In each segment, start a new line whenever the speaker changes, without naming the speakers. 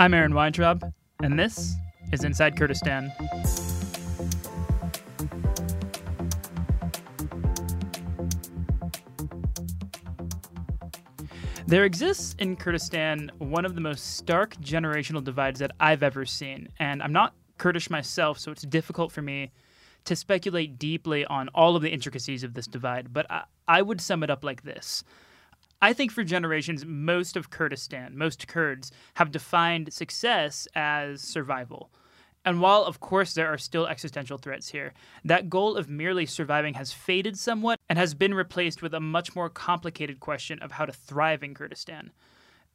I'm Aaron Weintraub, and this is Inside Kurdistan. There exists in Kurdistan one of the most stark generational divides that I've ever seen, and I'm not Kurdish myself, so it's difficult for me to speculate deeply on all of the intricacies of this divide, but I, I would sum it up like this. I think for generations, most of Kurdistan, most Kurds, have defined success as survival. And while, of course, there are still existential threats here, that goal of merely surviving has faded somewhat and has been replaced with a much more complicated question of how to thrive in Kurdistan.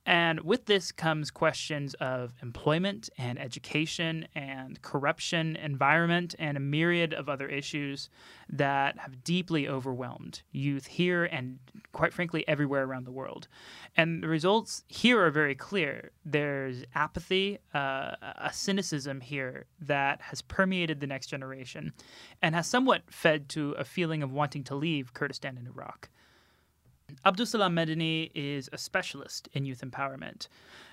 And with this comes questions of employment and education and corruption, environment, and a myriad of other issues that have deeply overwhelmed youth here and, quite frankly, everywhere around the world. And the results here are very clear. There's apathy, uh, a cynicism here that has permeated the next generation and has somewhat fed to a feeling of wanting to leave Kurdistan and Iraq. Abdulsalam Medeni is a specialist in youth empowerment,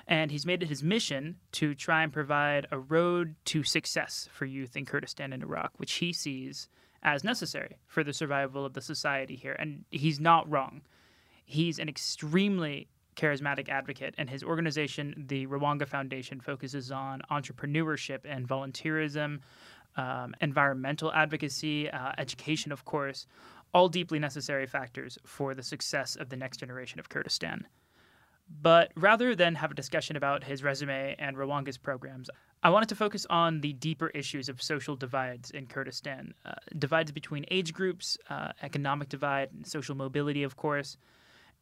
and he's made it his mission to try and provide a road to success for youth in Kurdistan and Iraq, which he sees as necessary for the survival of the society here. And he's not wrong. He's an extremely charismatic advocate, and his organization, the Rwanga Foundation, focuses on entrepreneurship and volunteerism, um, environmental advocacy, uh, education, of course, all deeply necessary factors for the success of the next generation of Kurdistan. But rather than have a discussion about his resume and Rwanga's programs, I wanted to focus on the deeper issues of social divides in Kurdistan uh, divides between age groups, uh, economic divide, and social mobility, of course.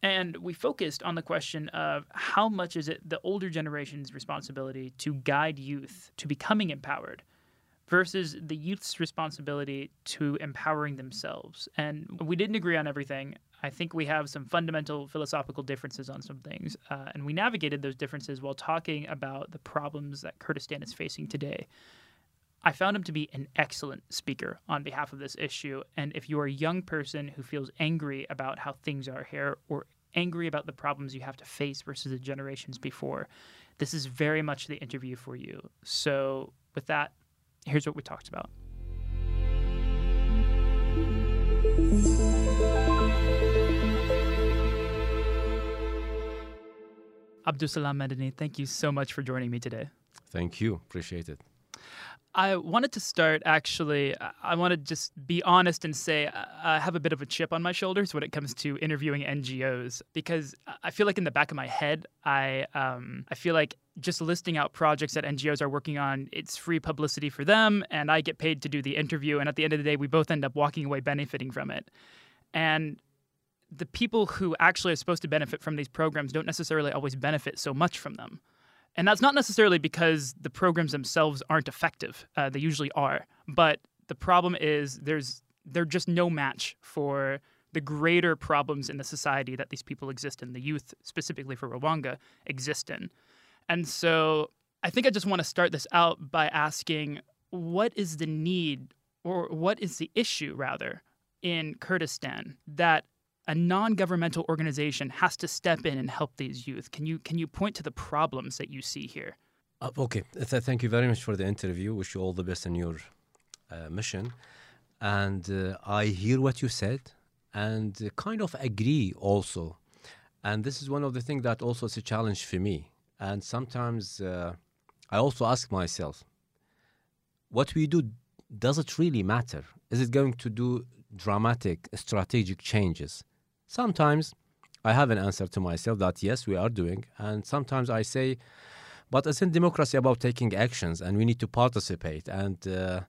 And we focused on the question of how much is it the older generation's responsibility to guide youth to becoming empowered versus the youth's responsibility to empowering themselves. And we didn't agree on everything. I think we have some fundamental philosophical differences on some things. Uh, and we navigated those differences while talking about the problems that Kurdistan is facing today. I found him to be an excellent speaker on behalf of this issue. And if you're a young person who feels angry about how things are here or angry about the problems you have to face versus the generations before, this is very much the interview for you. So, with that, here's what we talked about. Abdulsalam Medeni, thank you so much for joining me today.
Thank you. Appreciate it.
I wanted to start actually. I want to just be honest and say I have a bit of a chip on my shoulders when it comes to interviewing NGOs because I feel like in the back of my head, I um, I feel like just listing out projects that NGOs are working on, it's free publicity for them, and I get paid to do the interview. And at the end of the day, we both end up walking away benefiting from it. And the people who actually are supposed to benefit from these programs don't necessarily always benefit so much from them. And that's not necessarily because the programs themselves aren't effective. Uh, they usually are. But the problem is there's they're just no match for the greater problems in the society that these people exist in, the youth, specifically for Rwanga exist in. And so I think I just want to start this out by asking what is the need or what is the issue, rather, in Kurdistan that a non-governmental organization has to step in and help these youth. Can you can you point to the problems that you see here?
Uh, okay, Th- thank you very much for the interview. Wish you all the best in your uh, mission. And uh, I hear what you said, and kind of agree also. And this is one of the things that also is a challenge for me. And sometimes uh, I also ask myself, what we do does it really matter? Is it going to do dramatic strategic changes? Sometimes I have an answer to myself that yes, we are doing. And sometimes I say, but isn't democracy about taking actions and we need to participate? And uh,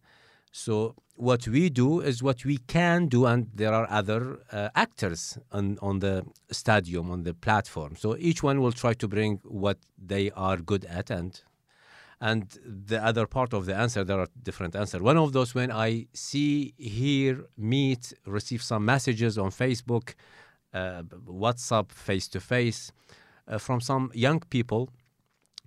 so what we do is what we can do, and there are other uh, actors on, on the stadium, on the platform. So each one will try to bring what they are good at and and the other part of the answer, there are different answers. One of those, when I see, hear, meet, receive some messages on Facebook, uh, WhatsApp, face to face, from some young people,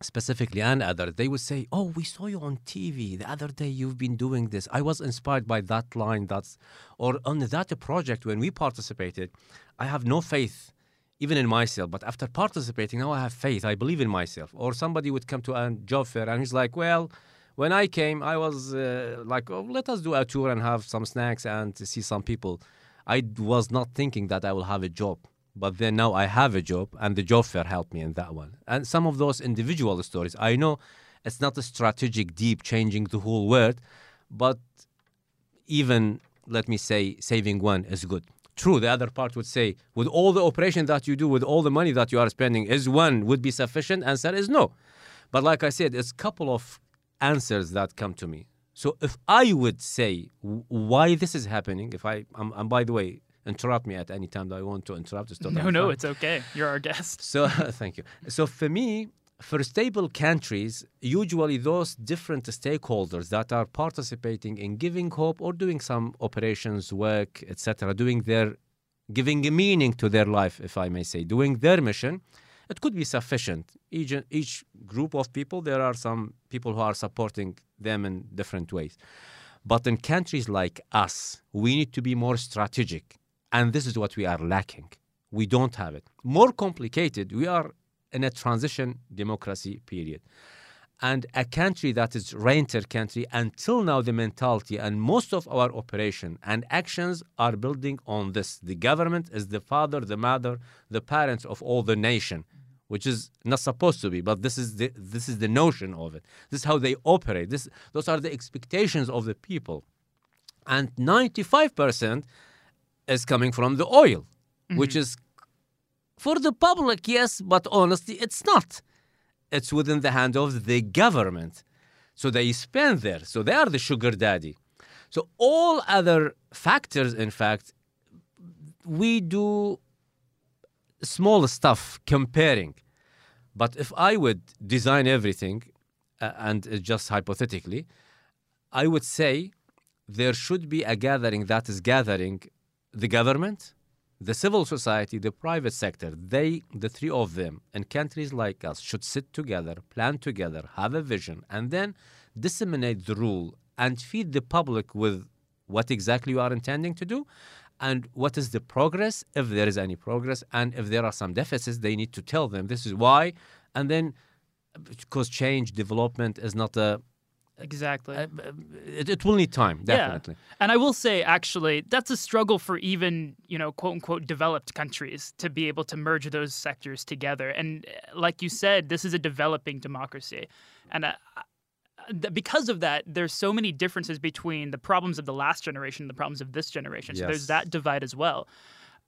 specifically and others, they would say, "Oh, we saw you on TV the other day. You've been doing this. I was inspired by that line. That's or on that project when we participated. I have no faith." even in myself. But after participating, now I have faith. I believe in myself. Or somebody would come to a job fair and he's like, well, when I came, I was uh, like, oh, let us do a tour and have some snacks and see some people. I was not thinking that I will have a job. But then now I have a job, and the job fair helped me in that one. And some of those individual stories, I know it's not a strategic, deep changing the whole world, but even, let me say, saving one is good. True, the other part would say, with all the operation that you do, with all the money that you are spending, is one would be sufficient? Answer is no. But like I said, it's a couple of answers that come to me. So if I would say why this is happening, if I, um, and by the way, interrupt me at any time that I want to interrupt. It's
no, no, it's okay. You're our guest.
So thank you. So for me, for stable countries, usually those different stakeholders that are participating in giving hope or doing some operations, work, etc., doing their giving a meaning to their life, if I may say, doing their mission, it could be sufficient. Each, each group of people, there are some people who are supporting them in different ways. But in countries like us, we need to be more strategic. And this is what we are lacking. We don't have it. More complicated, we are in a transition democracy period. And a country that is renter country, until now, the mentality and most of our operation and actions are building on this. The government is the father, the mother, the parents of all the nation, which is not supposed to be, but this is the this is the notion of it. This is how they operate. This those are the expectations of the people. And 95% is coming from the oil, mm-hmm. which is for the public, yes, but honestly, it's not. It's within the hand of the government. So they spend there. So they are the sugar daddy. So all other factors, in fact, we do small stuff comparing. But if I would design everything, uh, and uh, just hypothetically, I would say there should be a gathering that is gathering the government, the civil society, the private sector, they, the three of them, in countries like us, should sit together, plan together, have a vision, and then disseminate the rule and feed the public with what exactly you are intending to do and what is the progress, if there is any progress, and if there are some deficits, they need to tell them this is why. And then, because change, development is not a
Exactly. Uh,
it, it, will need time, definitely.
Yeah. And I will say, actually, that's a struggle for even, you know, quote unquote, developed countries to be able to merge those sectors together. And uh, like you said, this is a developing democracy. And uh, because of that, there's so many differences between the problems of the last generation and the problems of this generation. So yes. there's that divide as well.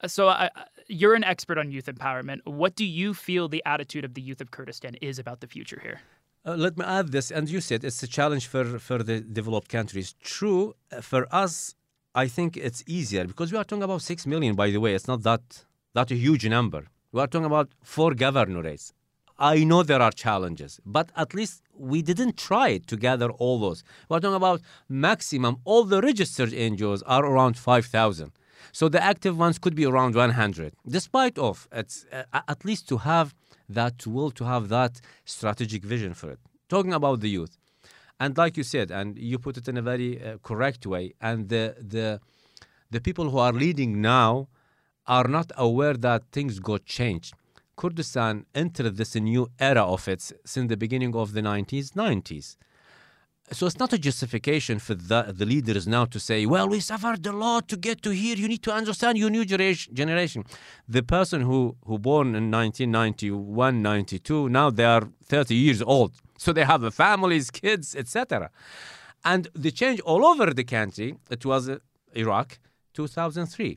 Uh, so uh, you're an expert on youth empowerment. What do you feel the attitude of the youth of Kurdistan is about the future here?
Uh, let me add this, and you said it's a challenge for, for the developed countries. True, uh, for us, I think it's easier because we are talking about 6 million, by the way. It's not that, that a huge number. We are talking about four governorates. I know there are challenges, but at least we didn't try to gather all those. We're talking about maximum, all the registered NGOs are around 5,000. So the active ones could be around 100. Despite of, it's uh, at least to have that will to have that strategic vision for it. Talking about the youth, and like you said, and you put it in a very uh, correct way, and the the the people who are leading now are not aware that things got changed. Kurdistan entered this new era of it since the beginning of the 90s, 90s. So it's not a justification for the, the leaders now to say, well, we suffered a lot to get to here. You need to understand your new generation. The person who, who born in 1991, 92, now they are 30 years old. So they have families, kids, etc. And the change all over the country, it was uh, Iraq, 2003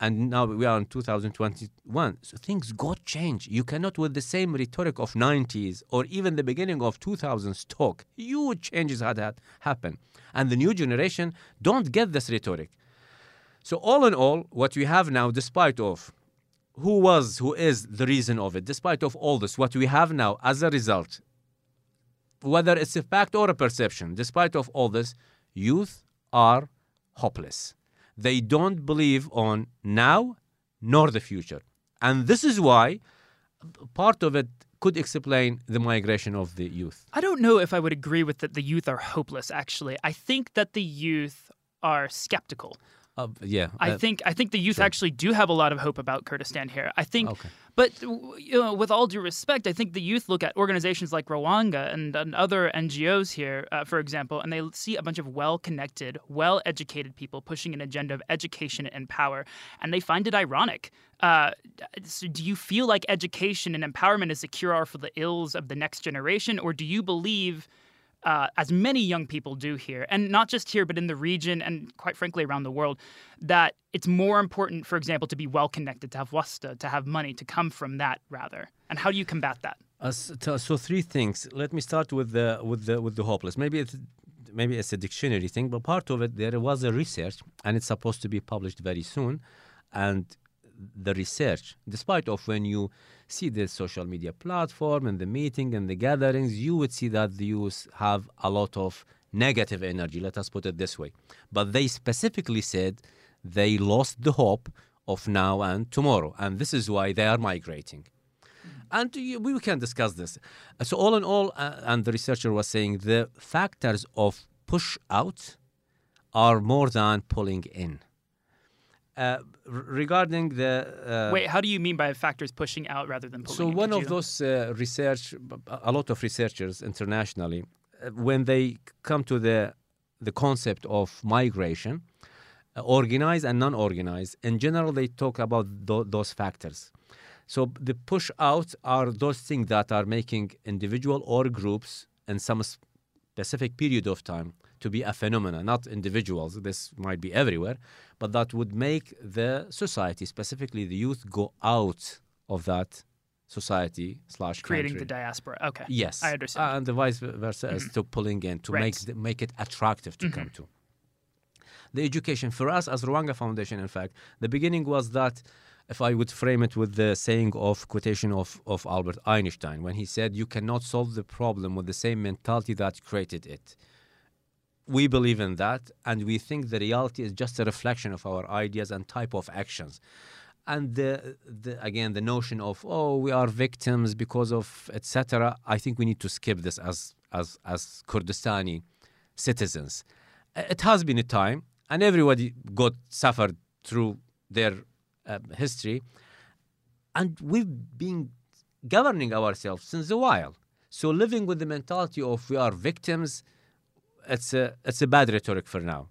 and now we are in 2021 so things got changed. You cannot with the same rhetoric of 90s or even the beginning of 2000s talk. Huge changes had that happen. And the new generation don't get this rhetoric. So all in all what we have now despite of who was who is the reason of it despite of all this what we have now as a result whether it's a fact or a perception despite of all this youth are hopeless they don't believe on now nor the future. And this is why part of it could explain the migration of the youth.
I don't know if I would agree with that the youth are hopeless, actually. I think that the youth are skeptical.
Uh, yeah.
I
uh,
think I think the youth
sure.
actually do have a lot of hope about Kurdistan here. I think,
Okay.
but you know, with all due respect, I think the youth look at organizations like Rwanga and, and other NGOs here, uh, for example, and they see a bunch of well-connected, well-educated people pushing an agenda of education and power, and they find it ironic. Uh, so do you feel like education and empowerment is the cure for the ills of the next generation, or do you believe? Uh, as many young people do here, and not just here, but in the region and quite frankly around the world, that it's more important, for example, to be well connected, to have wasta, to have money, to come from that rather. And how do you combat that?
Uh, so, so three things. Let me start with the with the with the hopeless. Maybe it's maybe it's a dictionary thing, but part of it there was a research, and it's supposed to be published very soon, and the research, despite of when you see the social media platform and the meeting and the gatherings, you would see that the youth have a lot of negative energy. Let us put it this way. But they specifically said they lost the hope of now and tomorrow, and this is why they are migrating. And we can discuss this. So all in all, uh, and the researcher was saying the factors of push out are more than pulling in. Uh, regarding the uh,
Wait, how do you mean by factors pushing out rather than pulling
so
in?
one
Could
of
you-
those uh, research, a lot of researchers internationally, uh, when they come to the the concept of migration, uh, organized and non-organized, in general they talk about tho- those factors. So the push out are those things that are making individual or groups in some specific period of time to be a phenomena, not individuals. This might be everywhere, but that would make the society, specifically the youth, go out of that society slash
creating
country.
the diaspora. Okay.
Yes,
I understand. Mm-hmm.
and the vice versa is to pulling in to
Right. Mm-hmm.
make the, make it attractive to come to. The education for us as Rwanga Foundation, in fact, the beginning was that. If I would frame it with the saying of quotation of, of Albert Einstein, when he said, You cannot solve the problem with the same mentality that created it. We believe in that, and we think the reality is just a reflection of our ideas and type of actions. And the, the again the notion of oh we are victims because of etc i think we need to skip this as as as kurdistani citizens. It has been a time and everybody got suffered through their uh, history and we've been governing ourselves since a while. So living with the mentality of we are victims it's a it's a bad rhetoric for now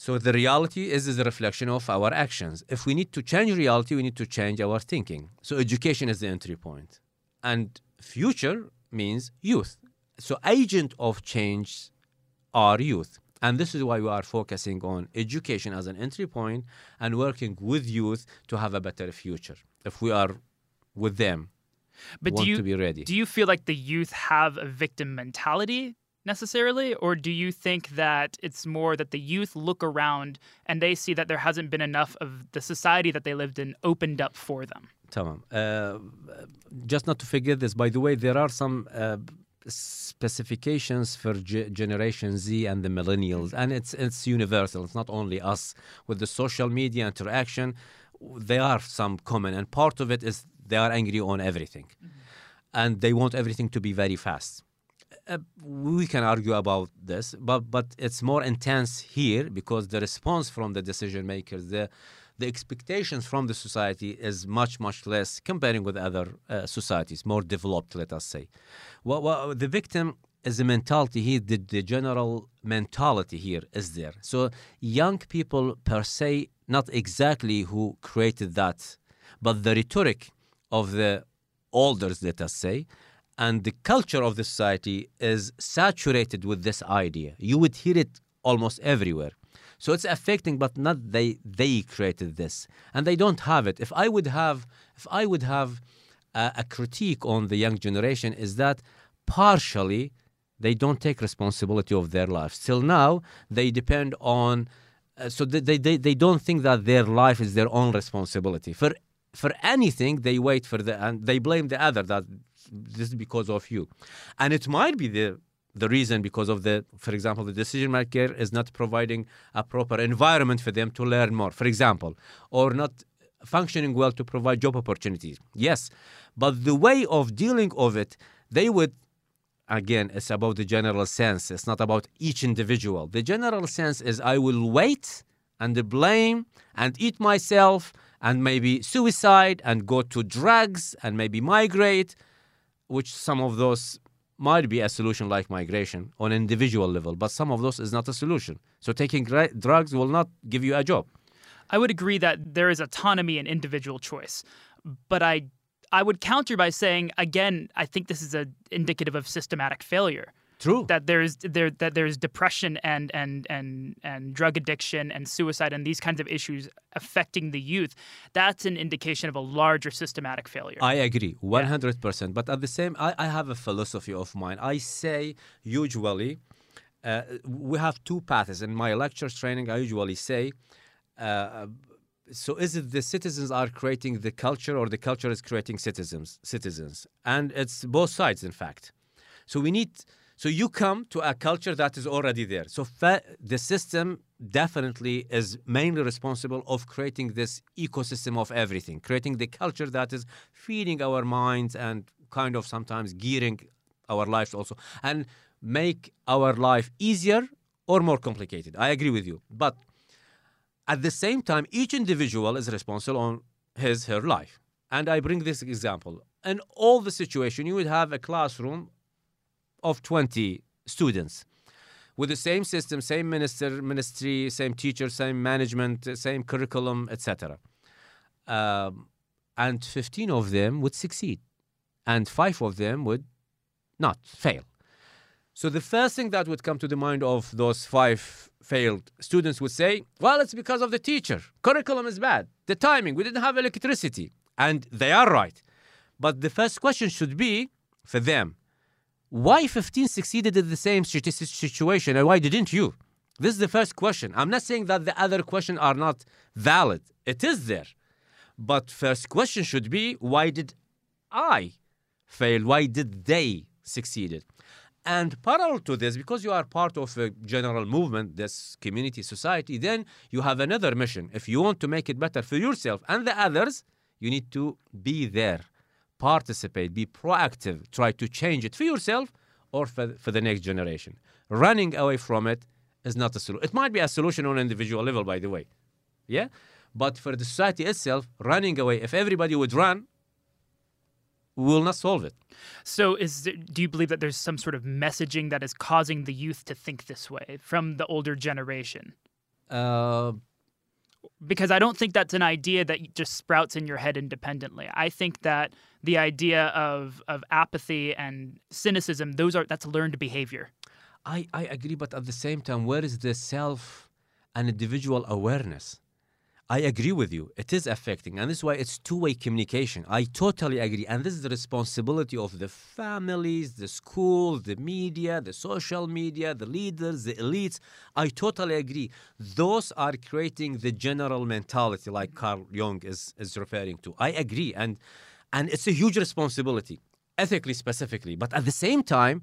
so the reality is, is a reflection of our actions. If we need to change reality, we need to change our thinking. So education is the entry point. And future means youth. So agent of change are youth. And this is why we are focusing on education as an entry point and working with youth to have a better future. If we are with them,
but
want
do you
to be ready.
do you feel like the youth have a victim mentality necessarily, or do you think that it's more that the youth look around and they see that there hasn't been enough of the society that they lived in opened up for them?
Tamam. Uh, just not to forget this, by the way, there are some uh, specifications for ge- Generation Z and the millennials, and it's it's universal. It's not only us with the social media interaction. There are some common, and part of it is they are angry on everything, and they want everything to be very fast. Uh, we can argue about this, but but it's more intense here because the response from the decision makers, the the expectations from the society is much much less comparing with other uh, societies, more developed, let us say. Well, well, the victim is a mentality here. The, the general mentality here is there. So young people per se, not exactly who created that, but the rhetoric of the elders, let us say, and the culture of the society is saturated with this idea. You would hear it almost everywhere. So it's affecting, but not they they created this, and they don't have it. If I would have, if I would have a, a critique on the young generation, is that partially they don't take responsibility of their lives. Till now, they depend on. Uh, so they, they they don't think that their life is their own responsibility. For for anything, they wait for the and they blame the other that this is because of you, and it might be the the reason because of the, for example, the decision maker is not providing a proper environment for them to learn more, for example, or not functioning well to provide job opportunities. Yes, but the way of dealing of it, they would again, it's about the general sense. It's not about each individual. The general sense is I will wait and blame and eat myself and maybe suicide and go to drugs and maybe migrate, which some of those might be a solution like migration on an individual level, but some of those is not a solution. So taking drugs will not give you a job.
I would agree that there is autonomy and individual choice, but I I would counter by saying again, I think this is a indicative of systematic failure.
True.
That there's there that there's depression and and and and drug addiction and suicide and these kinds of issues affecting the youth. That's an indication of a larger systematic failure.
I agree, one hundred percent. But at the same, I, I have a philosophy of mine. I say usually, uh, we have two paths in my lectures training. I usually say. Uh, so is it the citizens are creating the culture or the culture is creating citizens citizens and it's both sides in fact so we need so you come to a culture that is already there so fa- the system definitely is mainly responsible of creating this ecosystem of everything creating the culture that is feeding our minds and kind of sometimes gearing our lives also and make our life easier or more complicated i agree with you but at the same time, each individual is responsible on his her life. And I bring this example. In all the situation, you would have a classroom of 20 students with the same system, same minister, ministry, same teacher, same management, same curriculum, etc. Um, and 15 of them would succeed, and five of them would not fail. So the first thing that would come to the mind of those five failed students would say, well, it's because of the teacher. Curriculum is bad. The timing, we didn't have electricity. And they are right. But the first question should be for them, why 15 succeeded in the same situation and why didn't you? This is the first question. I'm not saying that the other questions are not valid. It is there. But first question should be, why did I fail? Why did they succeeded? And parallel to this, because you are part of a general movement, this community society, then you have another mission. If you want to make it better for yourself and the others, you need to be there, participate, be proactive, try to change it for yourself or for, for the next generation. Running away from it is not a solution. It might be a solution on an individual level, by the way. Yeah? But for the society itself, running away, if everybody would run, will not solve it.
So, is there, do you believe that there's some sort of messaging that is causing the youth to think this way from the older generation?
Uh,
because I don't think that's an idea that just sprouts in your head independently. I think that the idea of of apathy and cynicism those are that's learned behavior.
I, I agree, but at the same time, where is the self and individual awareness? I agree with you. It is affecting, and this is why it's two-way communication. I totally agree, and this is the responsibility of the families, the schools, the media, the social media, the leaders, the elites. I totally agree. Those are creating the general mentality, like Carl Jung is is referring to. I agree, and and it's a huge responsibility, ethically specifically. But at the same time,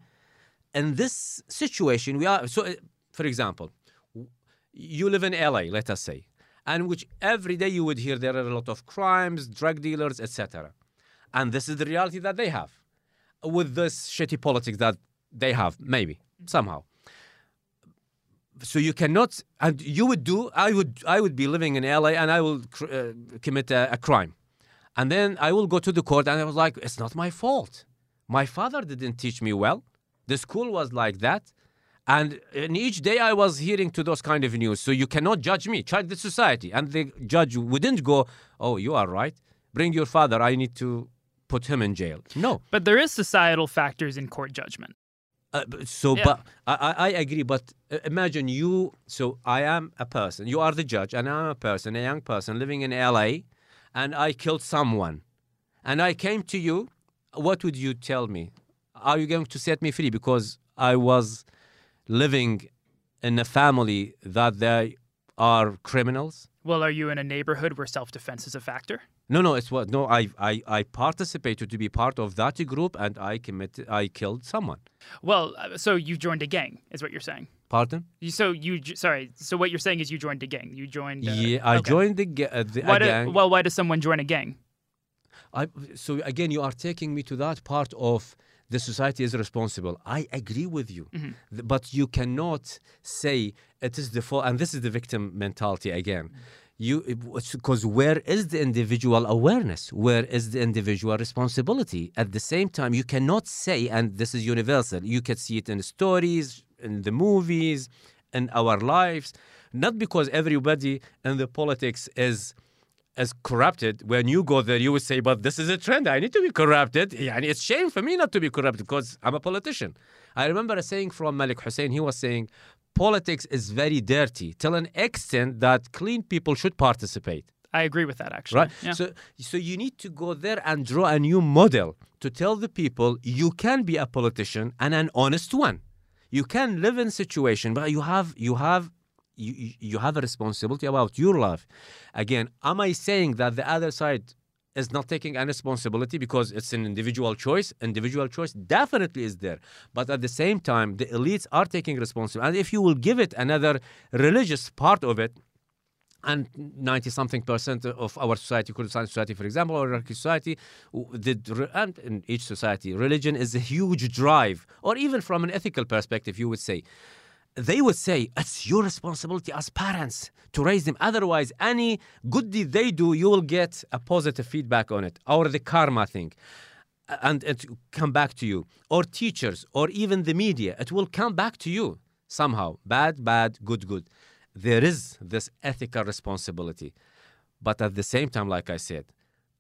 in this situation, we are so. For example, you live in LA, let us say and which every day you would hear there are a lot of crimes, drug dealers, etc. And this is the reality that they have with this shitty politics that they have, maybe somehow. So you cannot, and you would do. I would, I would be living in LA, and I will cr- uh, commit a, a crime, and then I will go to the court, and I was like, it's not my fault. My father didn't teach me well. The school was like that. And in each day I was hearing to those kind of news. So you cannot judge me, judge the society. And the judge wouldn't go, oh, you are right. Bring your father. I need to put him in jail. No.
But there is societal factors in court judgment.
Uh, so,
Yeah.
but I, I agree. But uh, imagine you. So I am a person. You are the judge, and I'm a person, a young person living in LA, and I killed someone, and I came to you. What would you tell me? Are you going to set me free because I was living in a family that they are criminals?
Well, are you in a neighborhood where self-defense is a factor?
No, no, it's what. No, I, I, I participated to be part of that group, and I committed. I killed someone.
Well, uh, so you joined a gang, is what you're saying.
Pardon?
You, so you, sorry. So what you're saying is you joined a gang. You joined. Uh,
yeah, I
okay.
joined the, uh, the
Why
a
do,
gang.
well, why does someone join a gang?
I, so again, you are taking me to that part of the society is responsible. I agree with you, mm-hmm. Th- but you cannot say it is the fault, and this is the victim mentality again. Mm-hmm. You because where is the individual awareness? Where is the individual responsibility? At the same time, you cannot say, and this is universal. You can see it in stories, in the movies, in our lives. Not because everybody in the politics is as corrupted, when you go there, you would say, but this is a trend. I need to be corrupted. And it's shame for me not to be corrupted because I'm a politician. I remember a saying from Malik Hussein. He was saying, politics is very dirty till an extent that clean people should participate.
I agree with that actually.
Right.
Yeah.
So, so you need to go there and draw a new model to tell the people you can be a politician and an honest one. You can live in situation, but you have you have you, you- have a responsibility about your life. Again, am I saying that the other side is not taking any responsibility because it's an individual choice? Individual choice definitely is there. But at the same time, the elites are taking responsibility. And if you will give it another religious part of it, and 90 something percent of our society, Kurdistan society, for example, or Iraqi society, re- and in each society, religion is a huge drive, or even from an ethical perspective, you would say. They would say it's your responsibility as parents to raise them. Otherwise, any good deed they do, you will get a positive feedback on it, or the karma thing. And it come back to you. Or teachers or even the media it will come back to you somehow. Bad bad good good. There is this ethical responsibility. But at the same time like i said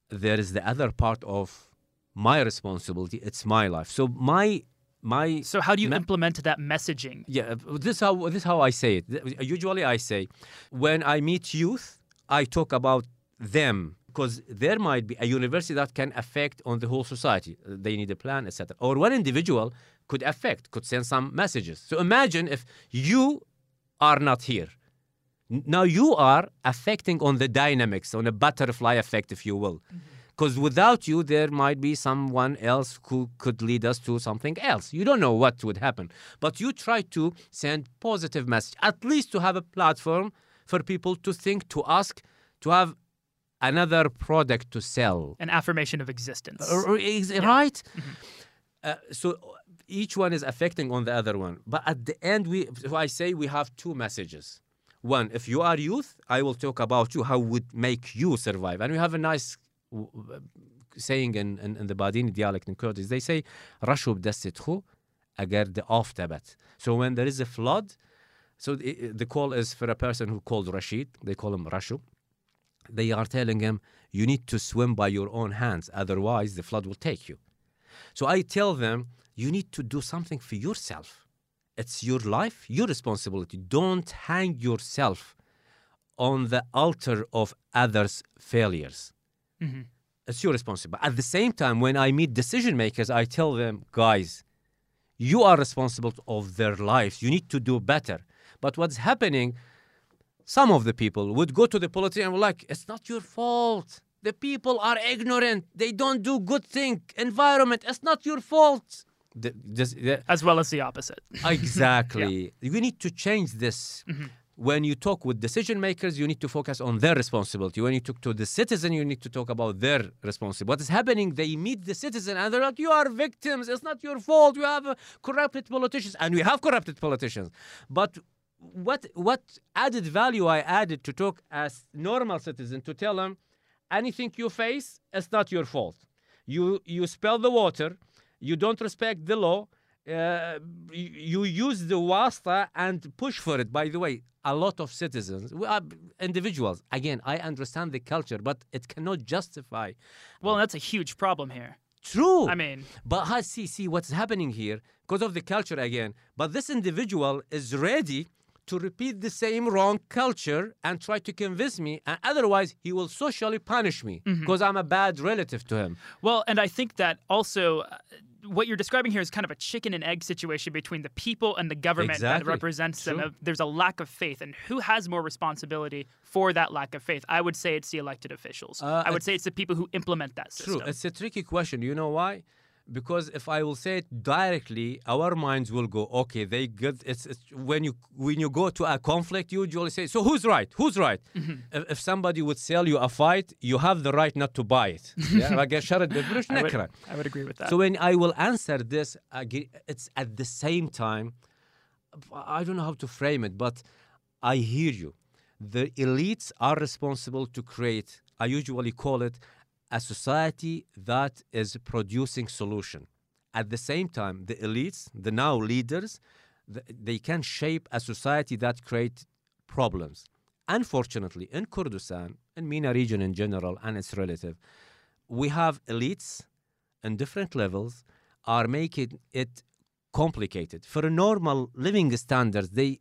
there is the other part of my responsibility. It's my life. So my my
So how do you
Me-
implement that messaging?
yeah, uh, this how this how I say it. Usually, I say when I meet youth, I talk about them because there might be a university that can affect on the whole society. They need a plan, etc. Or one individual could affect, could send some messages. So imagine if you are not here. Now you are affecting on the dynamics, on a butterfly effect, if you will. Because without you, there might be someone else who could lead us to something else. You don't know what would happen. But you try to send positive message, at least to have a platform for people to think, to ask, to have another product to sell.
An affirmation of existence.
R- ex- Right? Uh, so each one is affecting on the other one. But at the end, we so I say we have two messages. One, if you are youth, I will talk about you, how would make you survive. And we have a nice saying in, in, in the Badini dialect in Kurdish. They say, "Rashu b'dasithu agar the aftabat." So when there is a flood, so the, the call is for a person who called Rashid. They call him Rashu. They are telling him, "You need to swim by your own hands, otherwise the flood will take you." So I tell them, you need to do something for yourself. It's your life, your responsibility. Don't hang yourself on the altar of others' failures. Mm-hmm. It's your responsibility. At the same time, when I meet decision makers, I tell them, guys, you are responsible of their lives. You need to do better. But what's happening, some of the people would go to the politician and were like, it's not your fault. The people are ignorant. They don't do good thing. Environment, it's not your fault. The- this- the-
as well as the opposite.
Exactly. You need to change this. Mm-hmm. When you talk with decision makers, you need to focus on their responsibility. When you talk to the citizen, you need to talk about their responsibility. What is happening? They meet the citizen and they're like, You are victims. It's not your fault. You have uh, corrupted politicians. And we have corrupted politicians. But what what added value I added to talk as normal citizen to tell them anything you face, it's not your fault. You you spill the water, you don't respect the law, uh, you, use the wasta and push for it. By the way, a lot of citizens, we are individuals. Again, I understand the culture, but it cannot justify.
Well, that's a huge problem here.
True.
I mean,
But ha- see, see what's happening here because of the culture again. But this individual is ready to repeat the same wrong culture and try to convince me. And otherwise, he will socially punish me because I'm a bad relative to him.
well, and I think that also uh, what you're describing here is kind of a chicken and egg situation between the people and the government that represents them.
True.
Uh, There's a lack of faith, and who has more responsibility for that lack of faith? I would say it's the elected officials.
Uh,
I would say it's the people who implement that system.
True. It's a tricky question. You know why? because if I will say it directly, our minds will go, okay, they get it's, it's when you when you go to a conflict, you usually say, so who's right? Who's right? Mm-hmm. If, if, somebody would sell you a fight, you have the right not to buy it. yeah,
I, would, I would agree with that.
So when I will answer this, it's at the same time. I don't know how to frame it, but I hear you. The elites are responsible to create. I usually call it a society that is producing solution. At the same time, the elites, the now leaders, they can shape a society that create problems. Unfortunately, in Kurdistan, in MENA region in general and its relative, we have elites in different levels are making it complicated for a normal living standards they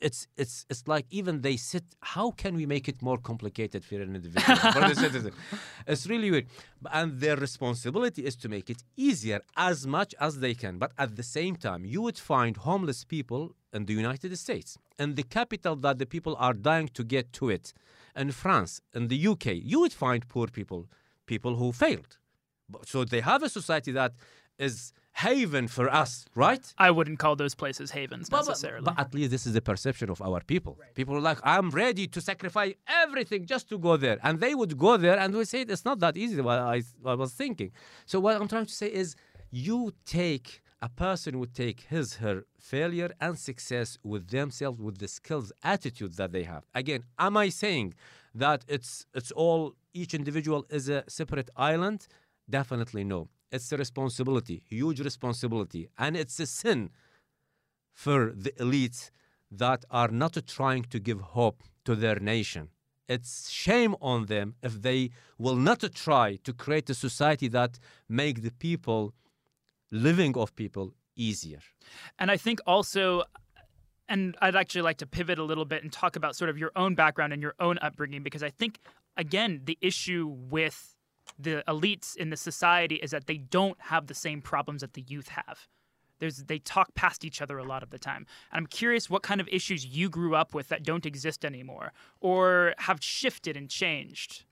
it's it's it's like even they sit how can we make it more complicated for an individual? For the citizen. It's really weird. And their responsibility is to make it easier as much as they can. But at the same time you would find homeless people in the united states in the capital that the people are dying to get to it in france in the uk you would find poor people people who failed. So they have a society that is haven for us right
I wouldn't call those places havens
but, but-
necessarily.
but at least this is the perception of our people. People are like, I'm ready to sacrifice everything just to go there. And they would go there and we say it's not that easy, what I, what I was thinking. So what I'm trying to say is you take, a person would take his, her failure and success with themselves, with the skills, attitude that they have. Again, am I saying that it's, it's all, each individual is a separate island? Definitely no. It's a responsibility, huge responsibility. And it's a sin for the elites that are not trying to give hope to their nation. It's shame on them if they will not try to create a society that make the people living of people easier.
And I think also, and I'd actually like to pivot a little bit and talk about sort of your own background and your own upbringing, because I think, again, the issue with the elites in the society is that they don't have the same problems that the youth have. There's, they talk past each other a lot of the time. And I'm curious what kind of issues you grew up with that don't exist anymore or have shifted and changed.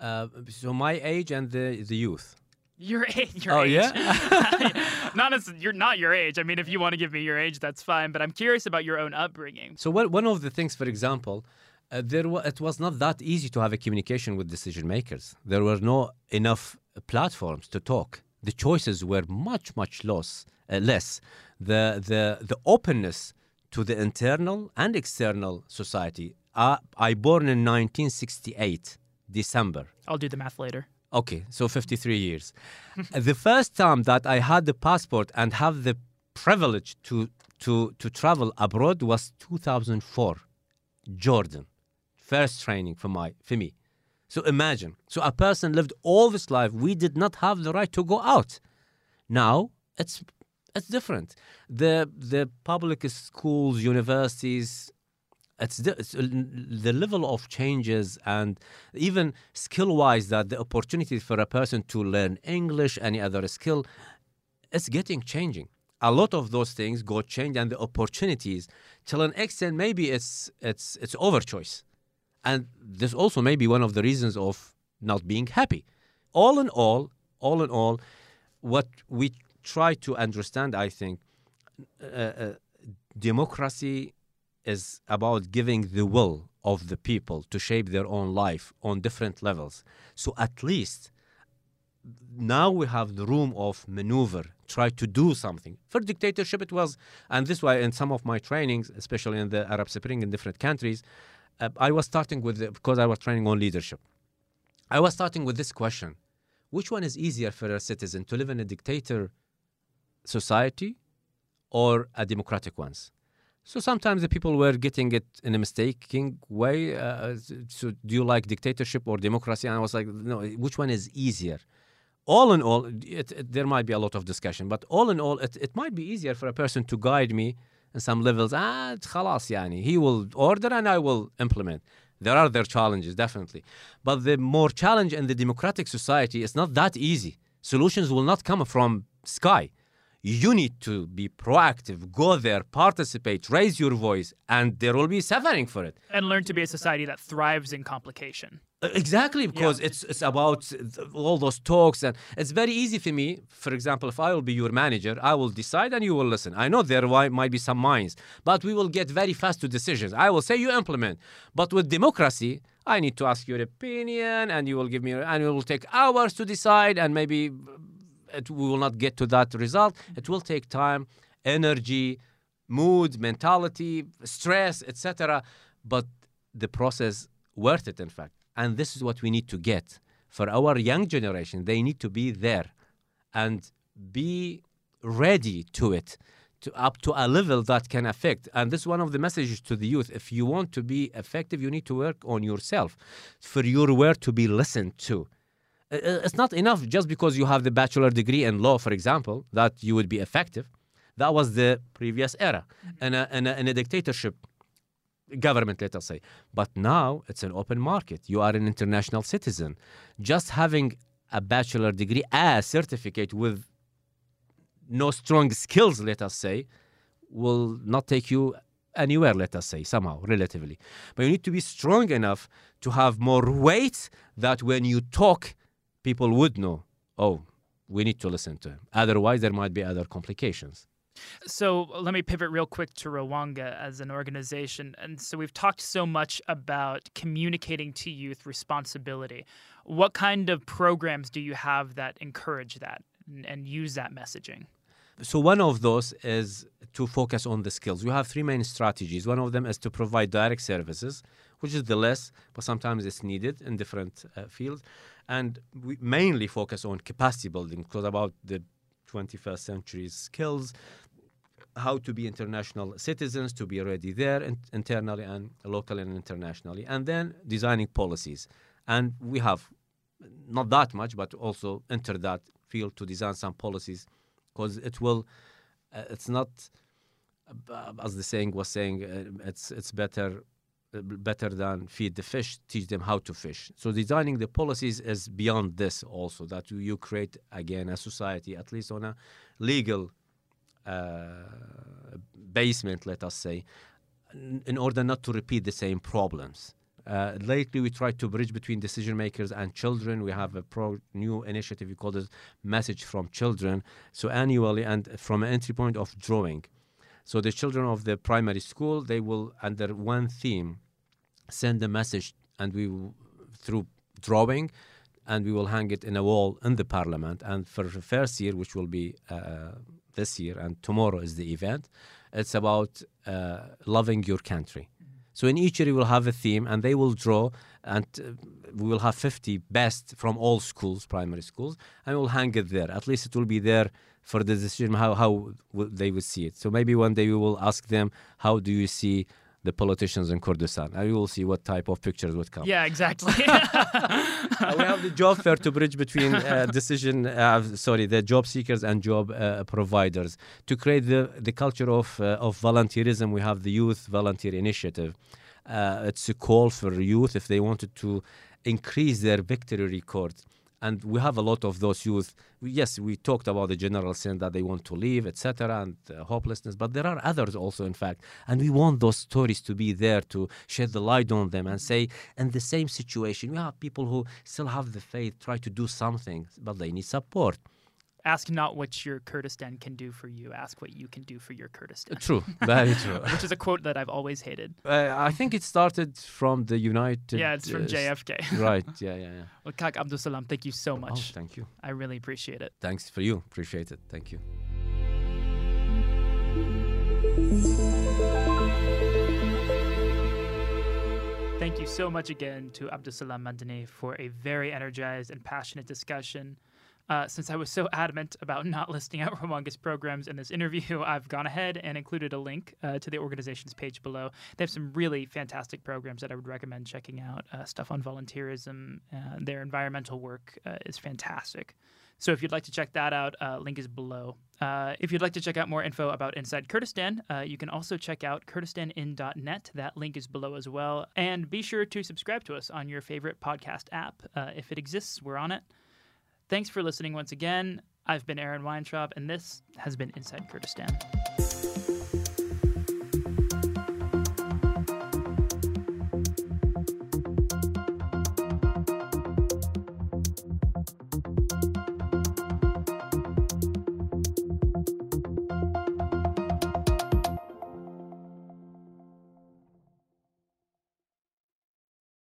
Uh, so my age and the, the youth.
Your age. Your
Oh,
age.
yeah?
not as you're not your age. I mean, if you want to give me your age, that's fine. But I'm curious about your own upbringing.
So one, one of the things, for example, uh, there wa- it was not that easy to have a communication with decision makers. There were no enough platforms to talk. The choices were much much less. Uh, less. The the the openness to the internal and external society. Uh, I born in 1968 December.
I'll do the math later.
Okay, so 53 years. the first time that I had the passport and have the privilege to to to travel abroad was 2004, Jordan. First training for my for me. So imagine. So a person lived all this life. We did not have the right to go out. Now it's it's different. The the public schools, universities, it's the, it's uh, the level of changes and even skill wise that the opportunity for a person to learn english any other skill it's getting changing a lot of those things got changed and the opportunities till an extent maybe it's it's it's over choice and this also may be one of the reasons of not being happy all in all all in all what we try to understand i think uh, uh, democracy is about giving the will of the people to shape their own life on different levels. So at least now we have the room of maneuver, try to do something. For dictatorship, it was, and this why in some of my trainings, especially in the Arab Spring in different countries, uh, I was starting with, because I was training on leadership. I was starting with this question Which one is easier for a citizen to live in a dictator society or a democratic ones? So sometimes the people were getting it in a mistaken way. Uh, so do you like dictatorship or democracy? And I was like, no, which one is easier? All in all, it, it, there might be a lot of discussion, but all in all, it, it might be easier for a person to guide me in some levels. Ah, خلاص يعني. He will order and I will implement. There are their challenges, definitely. But the more challenge in the democratic society is not that easy. Solutions will not come from sky you need to be proactive, go there, participate, raise your voice, and there will be suffering for it.
And learn to be a society that thrives in complication.
Exactly, because it's it's about all those talks, and it's very easy for me. For example, if I will be your manager, I will decide and you will listen. I know there might be some minds, but we will get very fast to decisions. I will say you implement, but with democracy, I need to ask your opinion, and you will give me, and it will take hours to decide, and maybe it, we will not get to that result. It mm-hmm. will take time, energy, mood, mentality, stress, etc. But the process worth it, in fact. And this is what we need to get for our young generation. They need to be there and be ready to it. To up to a level that can affect, and this is one of the messages to the youth. If you want to be effective, you need to work on yourself, for your word to be listened to. Uh, uh, It's not enough just because you have the bachelor degree in law, for example, that you would be effective. That was the previous era, in a, in a, in a dictatorship government, let us say. But now it's an open market. You are an international citizen. Just having a bachelor degree, a certificate with no strong skills, let us say, will not take you anywhere, let us say, somehow, relatively. But you need to be strong enough to have more weight that when you talk, people would know, oh, we need to listen to him. Otherwise, there might be other complications.
So let me pivot real quick to Rwanga as an organization. And so we've talked so much about communicating to youth responsibility. What kind of programs do you have that encourage that and, and use that messaging?
So one of those is to focus on the skills. We have three main strategies. One of them is to provide direct services, which is the less, but sometimes it's needed in different uh, fields. And we mainly focus on capacity building because about the 21st century skills, how to be international citizens, to be ready there in- internally and locally and internationally, and then designing policies. And we have not that much, but also enter that field to design some policies because it will. Uh, it's not, uh, as the saying was saying, uh, it's it's better better than feed the fish, teach them how to fish. So designing the policies is beyond this also that you- create again a society at least on a legal uh, basement, let us say, in in order not to repeat the same problems. Uh, lately, we try to bridge between decision makers and children. We have a pro new initiative we call it Message from Children. So annually, and from an entry point of drawing. So the children of the primary school, they will under one theme send a message, and we through drawing, and we will hang it in a wall in the parliament. And for the first year, which will be uh, this year, and tomorrow is the event, it's about uh, loving your country. So in each year we will have a theme, and they will draw, and uh, we will have 50 best from all schools, primary schools, and we'll hang it there. At least it will be there for the decision how how they would see it. So maybe one day we will ask them, how do you see the politicians in Kurdistan? And we will see what type of pictures would come.
Yeah, exactly.
Uh, we have the job fair to bridge between uh, decision, uh, sorry, the job seekers and job uh, providers to create the, the culture of uh, of volunteerism. We have the youth volunteer initiative. Uh, it's a call for youth if they wanted to increase their victory record. And we have a lot of those youth. Yes, we talked about the general sense that they want to leave, etc., and uh, hopelessness. But there are others also, in fact, and we want those stories to be there to shed the light on them and say, in the same situation, we have people who still have the faith, try to do something, but they need support.
Ask not what your Kurdistan can do for you, ask what you can do for your Kurdistan.
True, very true.
Which is a quote that I've always hated.
Uh, I think it started from the United.
Yeah, it's from
uh,
JFK.
right. Yeah, yeah, yeah.
Well, Kak Abdulsalam, thank you so
Oh,
much.
thank you.
I really appreciate it.
Thanks for you. Appreciate it. Thank you.
Thank you so much again to Abdulsalam Medeni for a very energized and passionate discussion. Uh, since I was so adamant about not listing out Rwanga's programs in this interview, I've gone ahead and included a link uh, to the organization's page below. They have some really fantastic programs that I would recommend checking out. Uh, stuff on volunteerism, uh, their environmental work uh, is fantastic. So if you'd like to check that out, uh, link is below. Uh, if you'd like to check out more info about Inside Kurdistan, uh, you can also check out kurdistanin.net. That link is below as well. And be sure to subscribe to us on your favorite podcast app. Uh, if it exists, we're on it. Thanks for listening once again. I've been Aaron Weintraub, and this has been Inside Kurdistan.